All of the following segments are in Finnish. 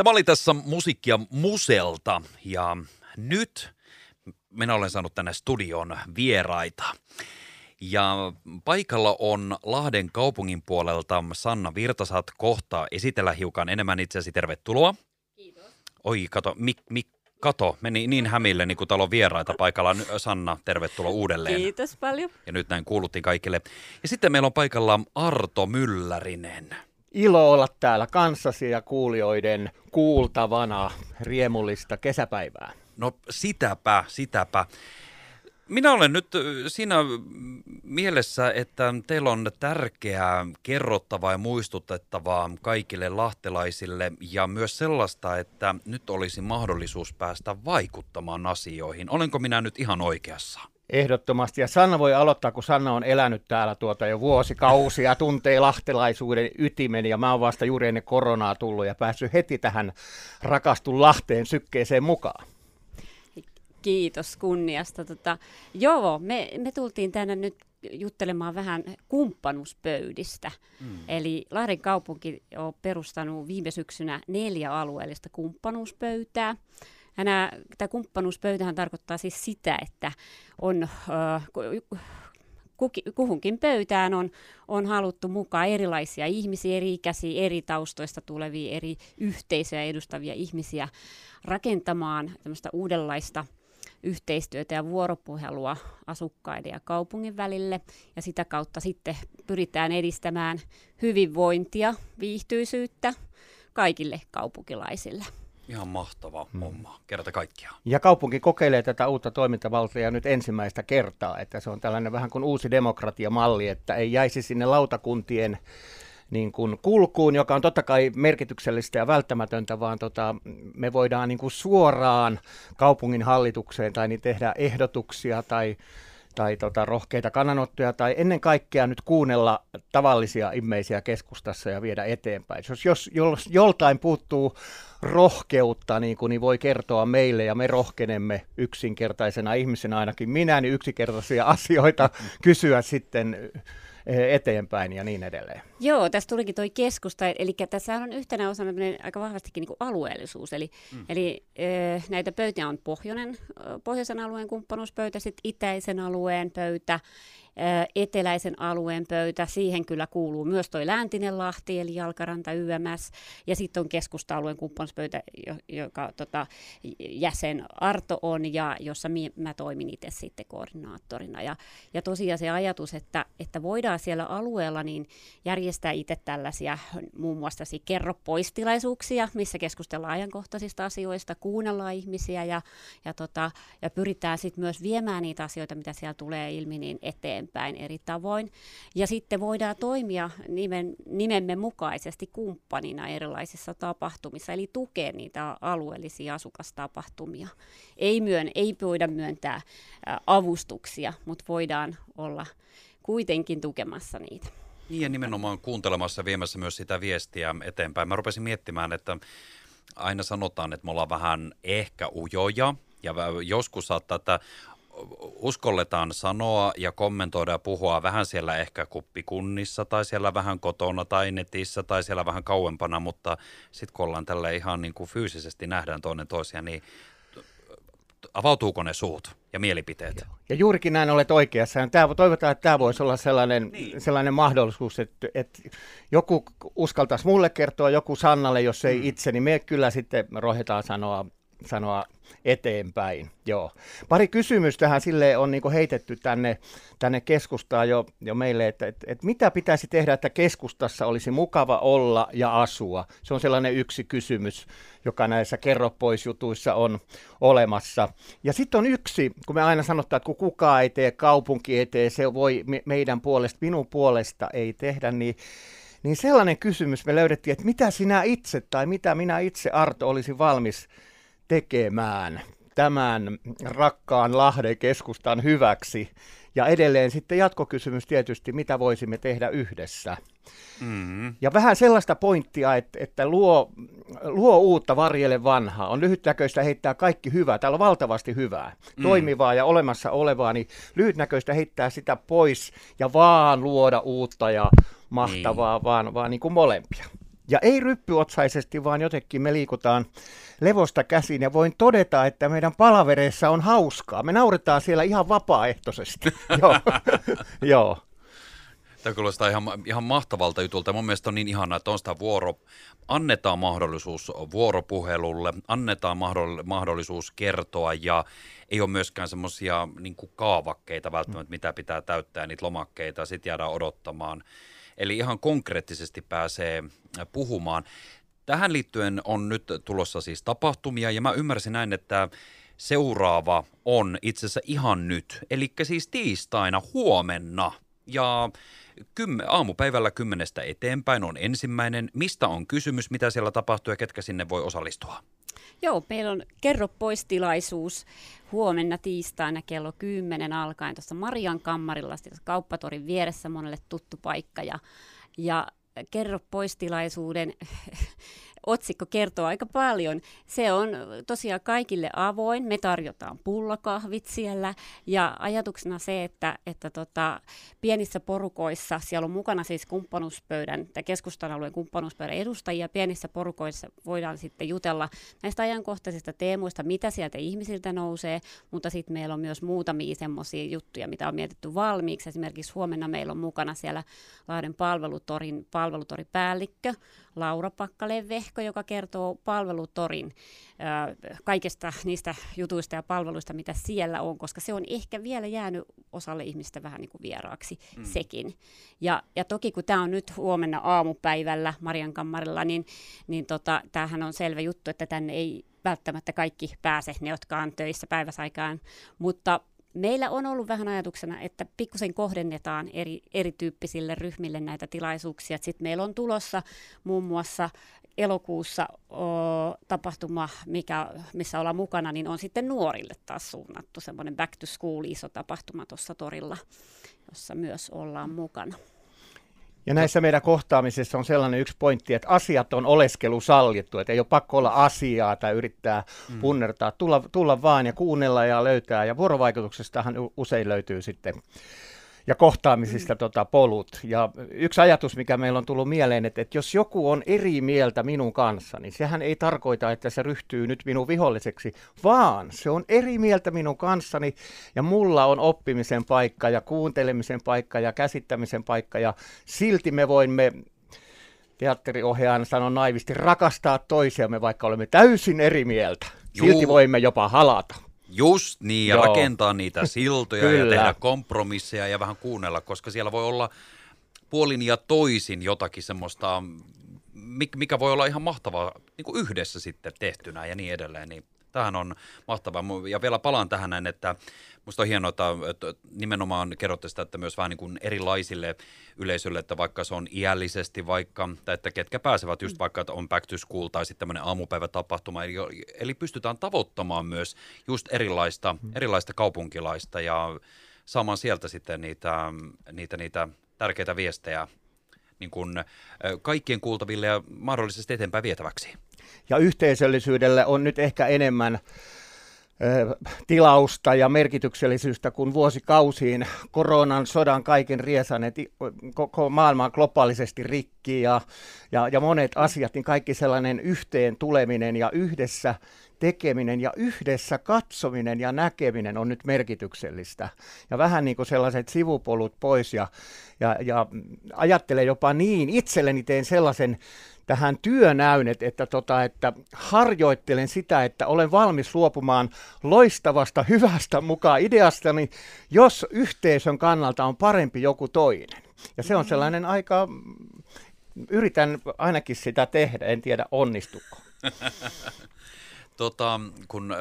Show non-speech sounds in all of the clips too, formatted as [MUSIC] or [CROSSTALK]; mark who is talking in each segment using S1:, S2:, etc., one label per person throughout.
S1: Tämä oli tässä musiikkia Muselta ja nyt minä olen saanut tänne studion vieraita. Ja paikalla on Lahden kaupungin puolelta Sanna Virtasaat kohta esitellä hiukan enemmän itseäsi. Tervetuloa.
S2: Kiitos.
S1: Oi, kato, mik, mik, kato, meni niin hämille, niin kuin täällä on vieraita paikalla. Sanna, tervetuloa uudelleen.
S2: Kiitos paljon.
S1: Ja nyt näin kuuluttiin kaikille. Ja sitten meillä on paikalla Arto Myllärinen.
S3: Ilo olla täällä kanssasi ja kuulijoiden kuultavana riemullista kesäpäivää.
S1: No sitäpä, sitäpä. Minä olen nyt siinä mielessä, että teillä on tärkeää kerrottavaa ja muistutettavaa kaikille lahtelaisille ja myös sellaista, että nyt olisi mahdollisuus päästä vaikuttamaan asioihin. Olenko minä nyt ihan oikeassa?
S3: Ehdottomasti. Ja Sanna voi aloittaa, kun Sanna on elänyt täällä tuota jo vuosikausia, tuntee lahtelaisuuden ytimen ja mä oon vasta juuri ennen koronaa tullut ja päässyt heti tähän rakastun Lahteen sykkeeseen mukaan.
S2: Kiitos kunniasta. Tota, joo, me, me tultiin tänne nyt juttelemaan vähän kumppanuuspöydistä. Mm. Eli Lahden kaupunki on perustanut viime syksynä neljä alueellista kumppanuuspöytää. Tämä kumppanuuspöytähän tarkoittaa siis sitä, että on äh, kuhunkin pöytään on, on haluttu mukaan erilaisia ihmisiä, eri ikäisiä, eri taustoista tulevia, eri yhteisöjä edustavia ihmisiä rakentamaan tämmöistä uudenlaista – yhteistyötä ja vuoropuhelua asukkaiden ja kaupungin välille. Ja sitä kautta sitten pyritään edistämään hyvinvointia, viihtyisyyttä kaikille kaupunkilaisille.
S1: Ihan mahtava hmm. homma, kerta kaikkiaan.
S3: Ja kaupunki kokeilee tätä uutta toimintavaltaa nyt ensimmäistä kertaa, että se on tällainen vähän kuin uusi demokratiamalli, että ei jäisi sinne lautakuntien niin kuin kulkuun, joka on totta kai merkityksellistä ja välttämätöntä, vaan tota, me voidaan niin kuin suoraan kaupungin hallitukseen tai niin tehdä ehdotuksia tai tai tota, rohkeita kannanottoja tai ennen kaikkea nyt kuunnella tavallisia ihmisiä keskustassa ja viedä eteenpäin. Jos, jos, jos joltain puuttuu rohkeutta, niin, kuin, niin voi kertoa meille ja me rohkenemme yksinkertaisena ihmisenä ainakin minä, niin yksinkertaisia [LAUGHS] asioita kysyä sitten eteenpäin ja niin edelleen.
S2: Joo, tässä tulikin tuo keskusta, eli tässä on yhtenä osana aika vahvastikin niin alueellisuus, eli, mm. eli e, näitä pöytiä on pohjoinen, pohjoisen alueen kumppanuuspöytä, sitten itäisen alueen pöytä, eteläisen alueen pöytä. Siihen kyllä kuuluu myös tuo läntinen Lahti, eli Jalkaranta YMS, ja sitten on keskusta-alueen kumppanuuspöytä, joka tota, jäsen Arto on, ja jossa mi- mä toimin itse sitten koordinaattorina. Ja, ja tosiaan se ajatus, että, että voidaan siellä alueella niin järjestää itse tällaisia muun muassa kerro poistilaisuuksia, missä keskustellaan ajankohtaisista asioista, kuunnellaan ihmisiä ja, ja, tota, ja pyritään sitten myös viemään niitä asioita, mitä siellä tulee ilmi, niin eteenpäin eteenpäin eri tavoin. Ja sitten voidaan toimia nimen, nimemme mukaisesti kumppanina erilaisissa tapahtumissa, eli tukea niitä alueellisia asukastapahtumia. Ei, myön, ei voida myöntää avustuksia, mutta voidaan olla kuitenkin tukemassa niitä.
S1: Niin ja nimenomaan kuuntelemassa viemässä myös sitä viestiä eteenpäin. Mä rupesin miettimään, että aina sanotaan, että me ollaan vähän ehkä ujoja, ja joskus saattaa, että uskolletaan sanoa ja kommentoida ja puhua vähän siellä ehkä kuppikunnissa tai siellä vähän kotona tai netissä tai siellä vähän kauempana, mutta sitten kun ollaan tällä ihan niin kuin fyysisesti nähdään toinen toisia, niin avautuuko ne suut ja mielipiteet? Joo.
S3: Ja juurikin näin olet oikeassa. Tämä, toivotaan, että tämä voisi olla sellainen, niin. sellainen mahdollisuus, että, että joku uskaltaisi mulle kertoa, joku Sannalle, jos ei mm. itse, niin me kyllä sitten rohjetaan sanoa sanoa eteenpäin. Joo. Pari kysymystähän sille on niin heitetty tänne, tänne keskustaan jo, jo meille, että että että mitä pitäisi tehdä, että keskustassa olisi mukava olla ja asua. Se on sellainen yksi kysymys, joka näissä kerro pois jutuissa on olemassa. Ja sitten on yksi, kun me aina sanotaan, että kun kukaan ei tee, kaupunki ei tee, se voi meidän puolesta, minun puolesta ei tehdä, niin niin sellainen kysymys me löydettiin, että mitä sinä itse tai mitä minä itse Arto olisi valmis tekemään tämän rakkaan Lahden keskustan hyväksi? Ja edelleen sitten jatkokysymys tietysti, mitä voisimme tehdä yhdessä? Mm-hmm. Ja vähän sellaista pointtia, että, että luo, luo uutta varjelle vanhaa. On lyhytnäköistä heittää kaikki hyvää. Täällä on valtavasti hyvää, mm. toimivaa ja olemassa olevaa, niin lyhytnäköistä heittää sitä pois ja vaan luoda uutta ja mahtavaa, niin. vaan, vaan niin kuin molempia. Ja ei ryppyotsaisesti, vaan jotenkin me liikutaan levosta käsin ja voin todeta, että meidän palavereissa on hauskaa. Me nauretaan siellä ihan vapaaehtoisesti. [LAUGHS] Joo. Joo.
S1: Tämä kuulostaa ihan, ihan mahtavalta jutulta. Mun mielestä on niin ihanaa, että on sitä vuoro, annetaan mahdollisuus vuoropuhelulle, annetaan mahdollisuus kertoa ja ei ole myöskään semmoisia niin kaavakkeita välttämättä, mitä pitää täyttää, niitä lomakkeita, sitten jäädään odottamaan. Eli ihan konkreettisesti pääsee puhumaan. Tähän liittyen on nyt tulossa siis tapahtumia ja mä ymmärsin näin, että seuraava on itse asiassa ihan nyt, eli siis tiistaina huomenna. Ja Kymme, aamupäivällä kymmenestä eteenpäin on ensimmäinen. Mistä on kysymys, mitä siellä tapahtuu ja ketkä sinne voi osallistua?
S2: Joo, meillä on Kerro pois-tilaisuus huomenna tiistaina kello 10 alkaen tuossa Marian kammarilla, kauppatorin vieressä monelle tuttu paikka. Ja, ja Kerro pois-tilaisuuden otsikko kertoo aika paljon. Se on tosiaan kaikille avoin. Me tarjotaan pullakahvit siellä ja ajatuksena se, että, että tota, pienissä porukoissa, siellä on mukana siis kumppanuuspöydän tai keskustan alueen kumppanuuspöydän edustajia, pienissä porukoissa voidaan sitten jutella näistä ajankohtaisista teemoista, mitä sieltä ihmisiltä nousee, mutta sitten meillä on myös muutamia semmoisia juttuja, mitä on mietitty valmiiksi. Esimerkiksi huomenna meillä on mukana siellä Lahden palvelutorin palvelutoripäällikkö Laura Pakkalevehko, joka kertoo palvelutorin kaikista niistä jutuista ja palveluista, mitä siellä on, koska se on ehkä vielä jäänyt osalle ihmistä vähän niin kuin vieraaksi mm. sekin. Ja, ja toki kun tämä on nyt huomenna aamupäivällä Marian kammarilla, niin, niin tota, tämähän on selvä juttu, että tänne ei välttämättä kaikki pääse, ne jotka on töissä päiväsaikaan, mutta Meillä on ollut vähän ajatuksena, että pikkusen kohdennetaan eri, erityyppisille ryhmille näitä tilaisuuksia. Sitten meillä on tulossa muun muassa elokuussa o, tapahtuma, mikä, missä ollaan mukana, niin on sitten nuorille taas suunnattu semmoinen back to school iso tapahtuma tuossa torilla, jossa myös ollaan mukana.
S3: Ja näissä meidän kohtaamisissa on sellainen yksi pointti, että asiat on oleskelu sallittu, että ei ole pakko olla asiaa tai yrittää mm. punnertaa, tulla, tulla vaan ja kuunnella ja löytää. Ja vuorovaikutuksestahan usein löytyy sitten ja kohtaamisista mm. tota, polut. Ja yksi ajatus, mikä meillä on tullut mieleen, että, että jos joku on eri mieltä minun kanssa, niin sehän ei tarkoita, että se ryhtyy nyt minun viholliseksi, vaan se on eri mieltä minun kanssani ja mulla on oppimisen paikka ja kuuntelemisen paikka ja käsittämisen paikka ja silti me voimme teatteriohjaajan sanon naivisti, rakastaa toisiamme, vaikka olemme täysin eri mieltä. Silti Juu. voimme jopa halata.
S1: Just niin, ja Joo. rakentaa niitä siltoja ja [LAUGHS] tehdä kompromisseja ja vähän kuunnella, koska siellä voi olla puolin ja toisin jotakin semmoista, mikä voi olla ihan mahtavaa niin kuin yhdessä sitten tehtynä ja niin edelleen. Niin tämähän on mahtavaa. Ja vielä palaan tähän näin, että Musta on hienoa, että nimenomaan kerrotte sitä, että myös vähän niin kuin erilaisille yleisölle, että vaikka se on iällisesti vaikka, tai että ketkä pääsevät just mm. vaikka, että on back to school tai sitten tämmöinen aamupäivätapahtuma, eli, eli pystytään tavoittamaan myös just erilaista, mm. erilaista kaupunkilaista ja saamaan sieltä sitten niitä, niitä, niitä tärkeitä viestejä niin kuin kaikkien kuultaville ja mahdollisesti eteenpäin vietäväksi.
S3: Ja yhteisöllisyydelle on nyt ehkä enemmän tilausta ja merkityksellisyyttä, kun vuosikausiin koronan, sodan, kaiken riesan, että koko maailma on globaalisesti rikki ja, ja, ja monet asiat, niin kaikki sellainen yhteen tuleminen ja yhdessä tekeminen ja yhdessä katsominen ja näkeminen on nyt merkityksellistä. Ja vähän niin kuin sellaiset sivupolut pois ja, ja, ja ajattelen jopa niin, itselleni teen sellaisen tähän työnäyn, että, että, tota, että harjoittelen sitä, että olen valmis luopumaan loistavasta, hyvästä mukaan ideastani, jos yhteisön kannalta on parempi joku toinen. Ja se on mm-hmm. sellainen aika, yritän ainakin sitä tehdä, en tiedä onnistuko. [LAUGHS]
S1: tota, kun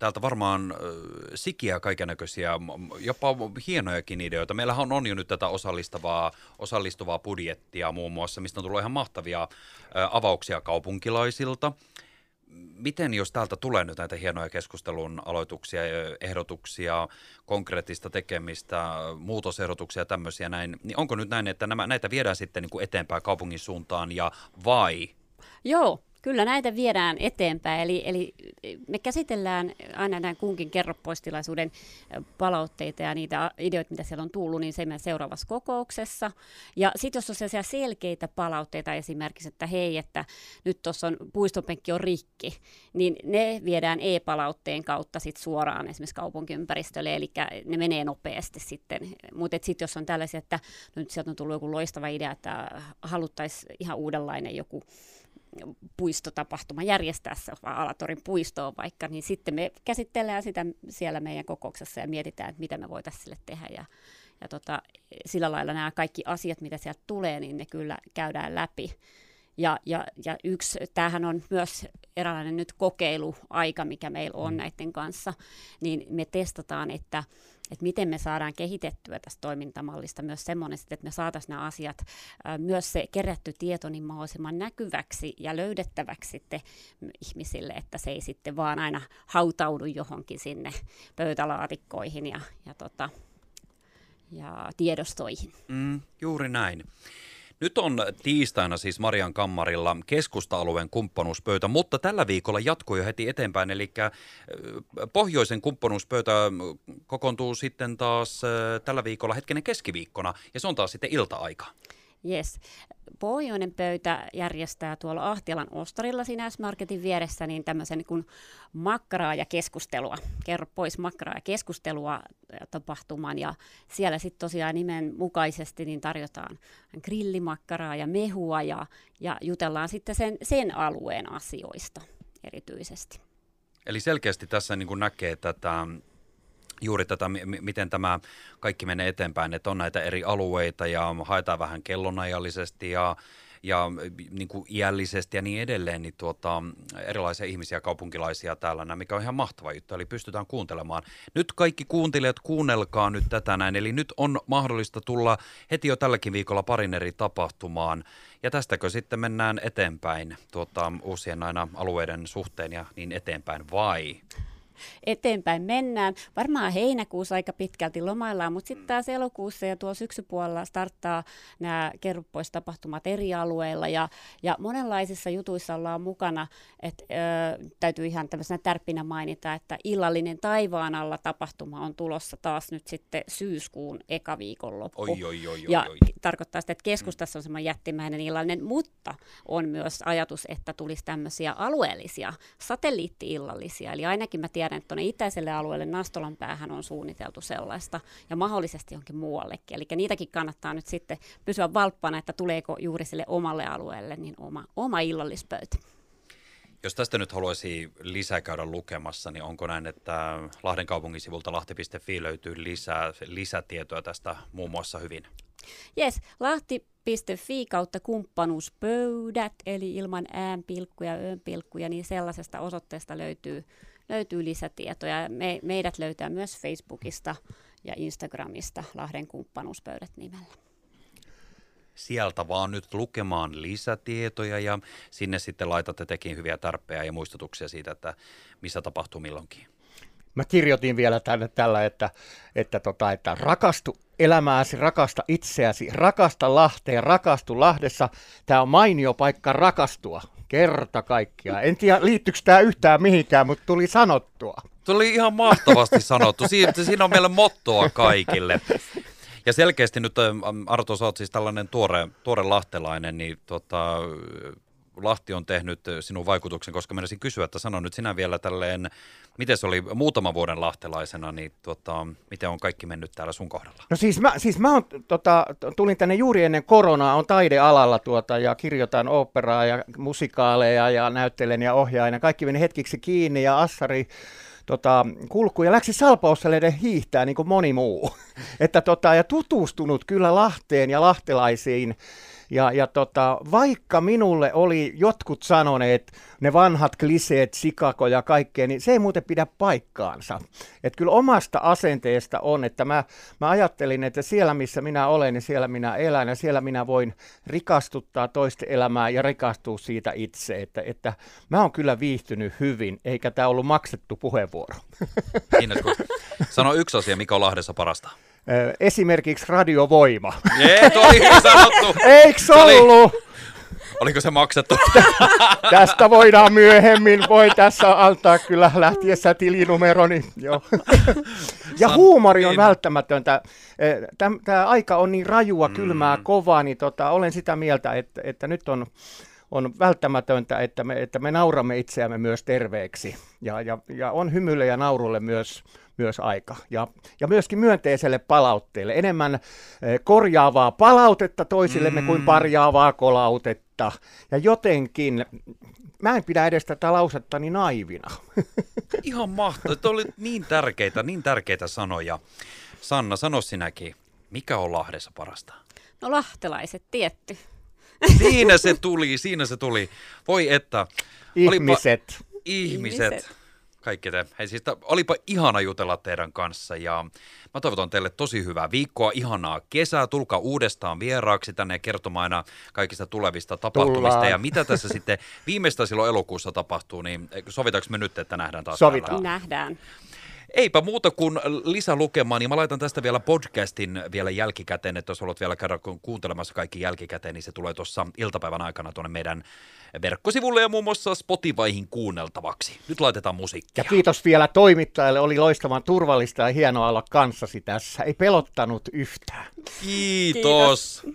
S1: täältä varmaan sikiä kaikenlaisia, jopa hienojakin ideoita. Meillähän on jo nyt tätä osallistavaa, osallistuvaa budjettia muun muassa, mistä on tullut ihan mahtavia avauksia kaupunkilaisilta. Miten jos täältä tulee nyt näitä hienoja keskustelun aloituksia, ehdotuksia, konkreettista tekemistä, muutosehdotuksia ja tämmöisiä näin, niin onko nyt näin, että nämä, näitä viedään sitten niin kuin eteenpäin kaupungin suuntaan ja vai
S2: Joo, Kyllä näitä viedään eteenpäin, eli, eli me käsitellään aina näin kunkin kerropoistilaisuuden palautteita ja niitä ideoita, mitä siellä on tullut, niin se meidän seuraavassa kokouksessa. Ja sitten jos on sellaisia selkeitä palautteita esimerkiksi, että hei, että nyt tuossa on puistopenkki on rikki, niin ne viedään e-palautteen kautta sit suoraan esimerkiksi kaupunkiympäristölle, eli ne menee nopeasti sitten. Mutta sitten jos on tällaisia, että no nyt sieltä on tullut joku loistava idea, että haluttaisiin ihan uudenlainen joku puistotapahtuma järjestää se Alatorin puistoon vaikka, niin sitten me käsitellään sitä siellä meidän kokouksessa ja mietitään, että mitä me voitaisiin sille tehdä. Ja, ja tota, sillä lailla nämä kaikki asiat, mitä sieltä tulee, niin ne kyllä käydään läpi. Ja, ja, ja yksi, tämähän on myös eräänlainen nyt kokeiluaika, mikä meillä on mm. näiden kanssa, niin me testataan, että että miten me saadaan kehitettyä tästä toimintamallista myös semmoinen, että me saataisiin nämä asiat, myös se kerätty tieto niin mahdollisimman näkyväksi ja löydettäväksi sitten ihmisille, että se ei sitten vaan aina hautaudu johonkin sinne pöytälaatikkoihin ja, ja, tota, ja tiedostoihin.
S1: Mm, juuri näin. Nyt on tiistaina siis Marian kammarilla keskusta-alueen kumppanuuspöytä, mutta tällä viikolla jatkuu jo heti eteenpäin, eli pohjoisen kumppanuuspöytä kokoontuu sitten taas tällä viikolla hetkinen keskiviikkona, ja se on taas sitten ilta-aika.
S2: Yes. Pohjoinen pöytä järjestää tuolla Ahtialan ostarilla siinä S-Marketin vieressä niin tämmöisen niin kuin makkaraa ja keskustelua. Kerro pois makkaraa ja keskustelua tapahtuman ja siellä sitten tosiaan nimen mukaisesti niin tarjotaan grillimakkaraa ja mehua ja, ja jutellaan sitten sen, sen alueen asioista erityisesti.
S1: Eli selkeästi tässä niin kuin näkee tätä juuri tätä, miten tämä kaikki menee eteenpäin, että on näitä eri alueita ja haetaan vähän kellonajallisesti ja ja niin kuin iällisesti ja niin edelleen, niin tuota, erilaisia ihmisiä, kaupunkilaisia täällä, mikä on ihan mahtava juttu, eli pystytään kuuntelemaan. Nyt kaikki kuuntelijat, kuunnelkaa nyt tätä näin, eli nyt on mahdollista tulla heti jo tälläkin viikolla parin eri tapahtumaan, ja tästäkö sitten mennään eteenpäin tuota, uusien aina alueiden suhteen ja niin eteenpäin, vai?
S2: Eteenpäin mennään. Varmaan heinäkuussa aika pitkälti lomaillaan, mutta sitten taas elokuussa ja tuo syksypuolella starttaa nämä kerropoistapahtumat eri alueilla ja, ja monenlaisissa jutuissa ollaan mukana, että täytyy ihan tämmöisenä tärppinä mainita, että illallinen taivaan alla tapahtuma on tulossa taas nyt sitten syyskuun eka viikonloppu.
S1: Oi, oi, oi,
S2: ja
S1: oi.
S2: tarkoittaa sitä, että keskustassa on semmoinen jättimäinen illallinen, mutta on myös ajatus, että tulisi tämmöisiä alueellisia satelliitti-illallisia, eli ainakin mä tiedän, tiedän, että tuonne itäiselle alueelle Nastolan päähän on suunniteltu sellaista ja mahdollisesti jonkin muuallekin. Eli niitäkin kannattaa nyt sitten pysyä valppana, että tuleeko juuri sille omalle alueelle niin oma, oma illallispöytä.
S1: Jos tästä nyt haluaisi lisää käydä lukemassa, niin onko näin, että Lahden kaupungin sivulta lahti.fi löytyy lisää, lisätietoa tästä muun muassa hyvin?
S2: Yes, lahti.fi kautta kumppanuuspöydät, eli ilman äänpilkkuja, öönpilkkuja, niin sellaisesta osoitteesta löytyy löytyy lisätietoja. Me, meidät löytää myös Facebookista ja Instagramista Lahden kumppanuuspöydät nimellä.
S1: Sieltä vaan nyt lukemaan lisätietoja ja sinne sitten laitatte tekin hyviä tarpeja ja muistutuksia siitä, että missä tapahtuu milloinkin.
S3: Mä kirjoitin vielä tänne tällä, että, että, tota, että rakastu elämääsi, rakasta itseäsi, rakasta Lahteen, rakastu Lahdessa. Tämä on mainio paikka rakastua. Kerta kaikkiaan. En tiedä, liittyykö tämä yhtään mihinkään, mutta tuli sanottua.
S1: Tuli ihan mahtavasti sanottu. Siinä, siinä on meille mottoa kaikille. Ja selkeästi nyt, Arto, sä oot siis tällainen tuore, tuore lahtelainen, niin tota, Lahti on tehnyt sinun vaikutuksen, koska menisin kysyä, että sano nyt sinä vielä tälleen, miten se oli muutaman vuoden lahtelaisena, niin tota, miten on kaikki mennyt täällä sun kohdalla?
S3: No siis mä, siis mä on, tota, tulin tänne juuri ennen koronaa, on taidealalla tuota, ja kirjoitan operaa ja musikaaleja ja näyttelen ja ohjaan ja kaikki meni hetkiksi kiinni ja Assari tota, kulku ja läksi Salpausseleden hiihtää niin kuin moni muu. [LAUGHS] että, tota, ja tutustunut kyllä Lahteen ja lahtelaisiin ja, ja tota, vaikka minulle oli jotkut sanoneet, ne vanhat kliseet, Chicago ja kaikkea, niin se ei muuten pidä paikkaansa. Että kyllä omasta asenteesta on, että mä, mä ajattelin, että siellä missä minä olen, niin siellä minä elän ja siellä minä voin rikastuttaa toisten elämää ja rikastua siitä itse. Että, että mä oon kyllä viihtynyt hyvin, eikä tämä ollut maksettu puheenvuoro.
S1: Sano yksi asia, mikä on Lahdessa parasta.
S3: Esimerkiksi radiovoima.
S1: Jee, toi [LAUGHS] sanottu.
S3: Eiks ollut?
S1: Oliko se maksettu? [LAUGHS]
S3: Tästä voidaan myöhemmin, voi tässä antaa kyllä lähtiessä tilinumeroni. Joo. Ja
S1: San-
S3: huumori on
S1: niin.
S3: välttämätöntä. Tämä aika on niin rajua, kylmää,
S1: Mm.
S3: kovaa, niin tota, olen sitä mieltä, että, että nyt on, on välttämätöntä, että me, että me nauramme itseämme myös terveeksi. Ja, ja, ja on hymylle ja naurulle myös, myös aika. Ja, ja myöskin myönteiselle palautteelle. Enemmän eh, korjaavaa palautetta toisillemme mm. kuin parjaavaa kolautetta. Ja jotenkin, mä en pidä edes tätä lausetta niin naivina. [LAUGHS]
S1: Ihan mahtavaa. Tuo oli niin tärkeitä, niin tärkeitä sanoja. Sanna, sano sinäkin, mikä on Lahdessa parasta?
S2: No lahtelaiset, tietty.
S1: Siinä se tuli, siinä se tuli. Voi että. Olipa-
S3: Ihmiset.
S1: Ihmiset.
S2: Ihmiset.
S1: Kaikki te. Hei siis, olipa ihana jutella teidän kanssa ja mä toivotan teille tosi hyvää viikkoa, ihanaa kesää. Tulkaa uudestaan vieraaksi tänne kertomaan aina kaikista tulevista tapahtumista
S3: Tullaan.
S1: ja mitä tässä sitten viimeistä silloin elokuussa tapahtuu, niin sovitaanko me nyt, että nähdään taas
S3: Sovitaan.
S1: täällä?
S2: Nähdään.
S1: Eipä muuta kuin lisälukemaan, niin mä laitan tästä vielä podcastin vielä jälkikäteen, että jos haluat vielä käydä ku- kuuntelemassa kaikki jälkikäteen, niin se tulee tuossa iltapäivän aikana tuonne meidän verkkosivulle ja muun muassa Spotifyhin kuunneltavaksi. Nyt laitetaan musiikkia.
S3: Ja kiitos vielä toimittajalle, oli loistavan turvallista ja hienoa olla kanssasi tässä. Ei pelottanut yhtään.
S1: Kiitos.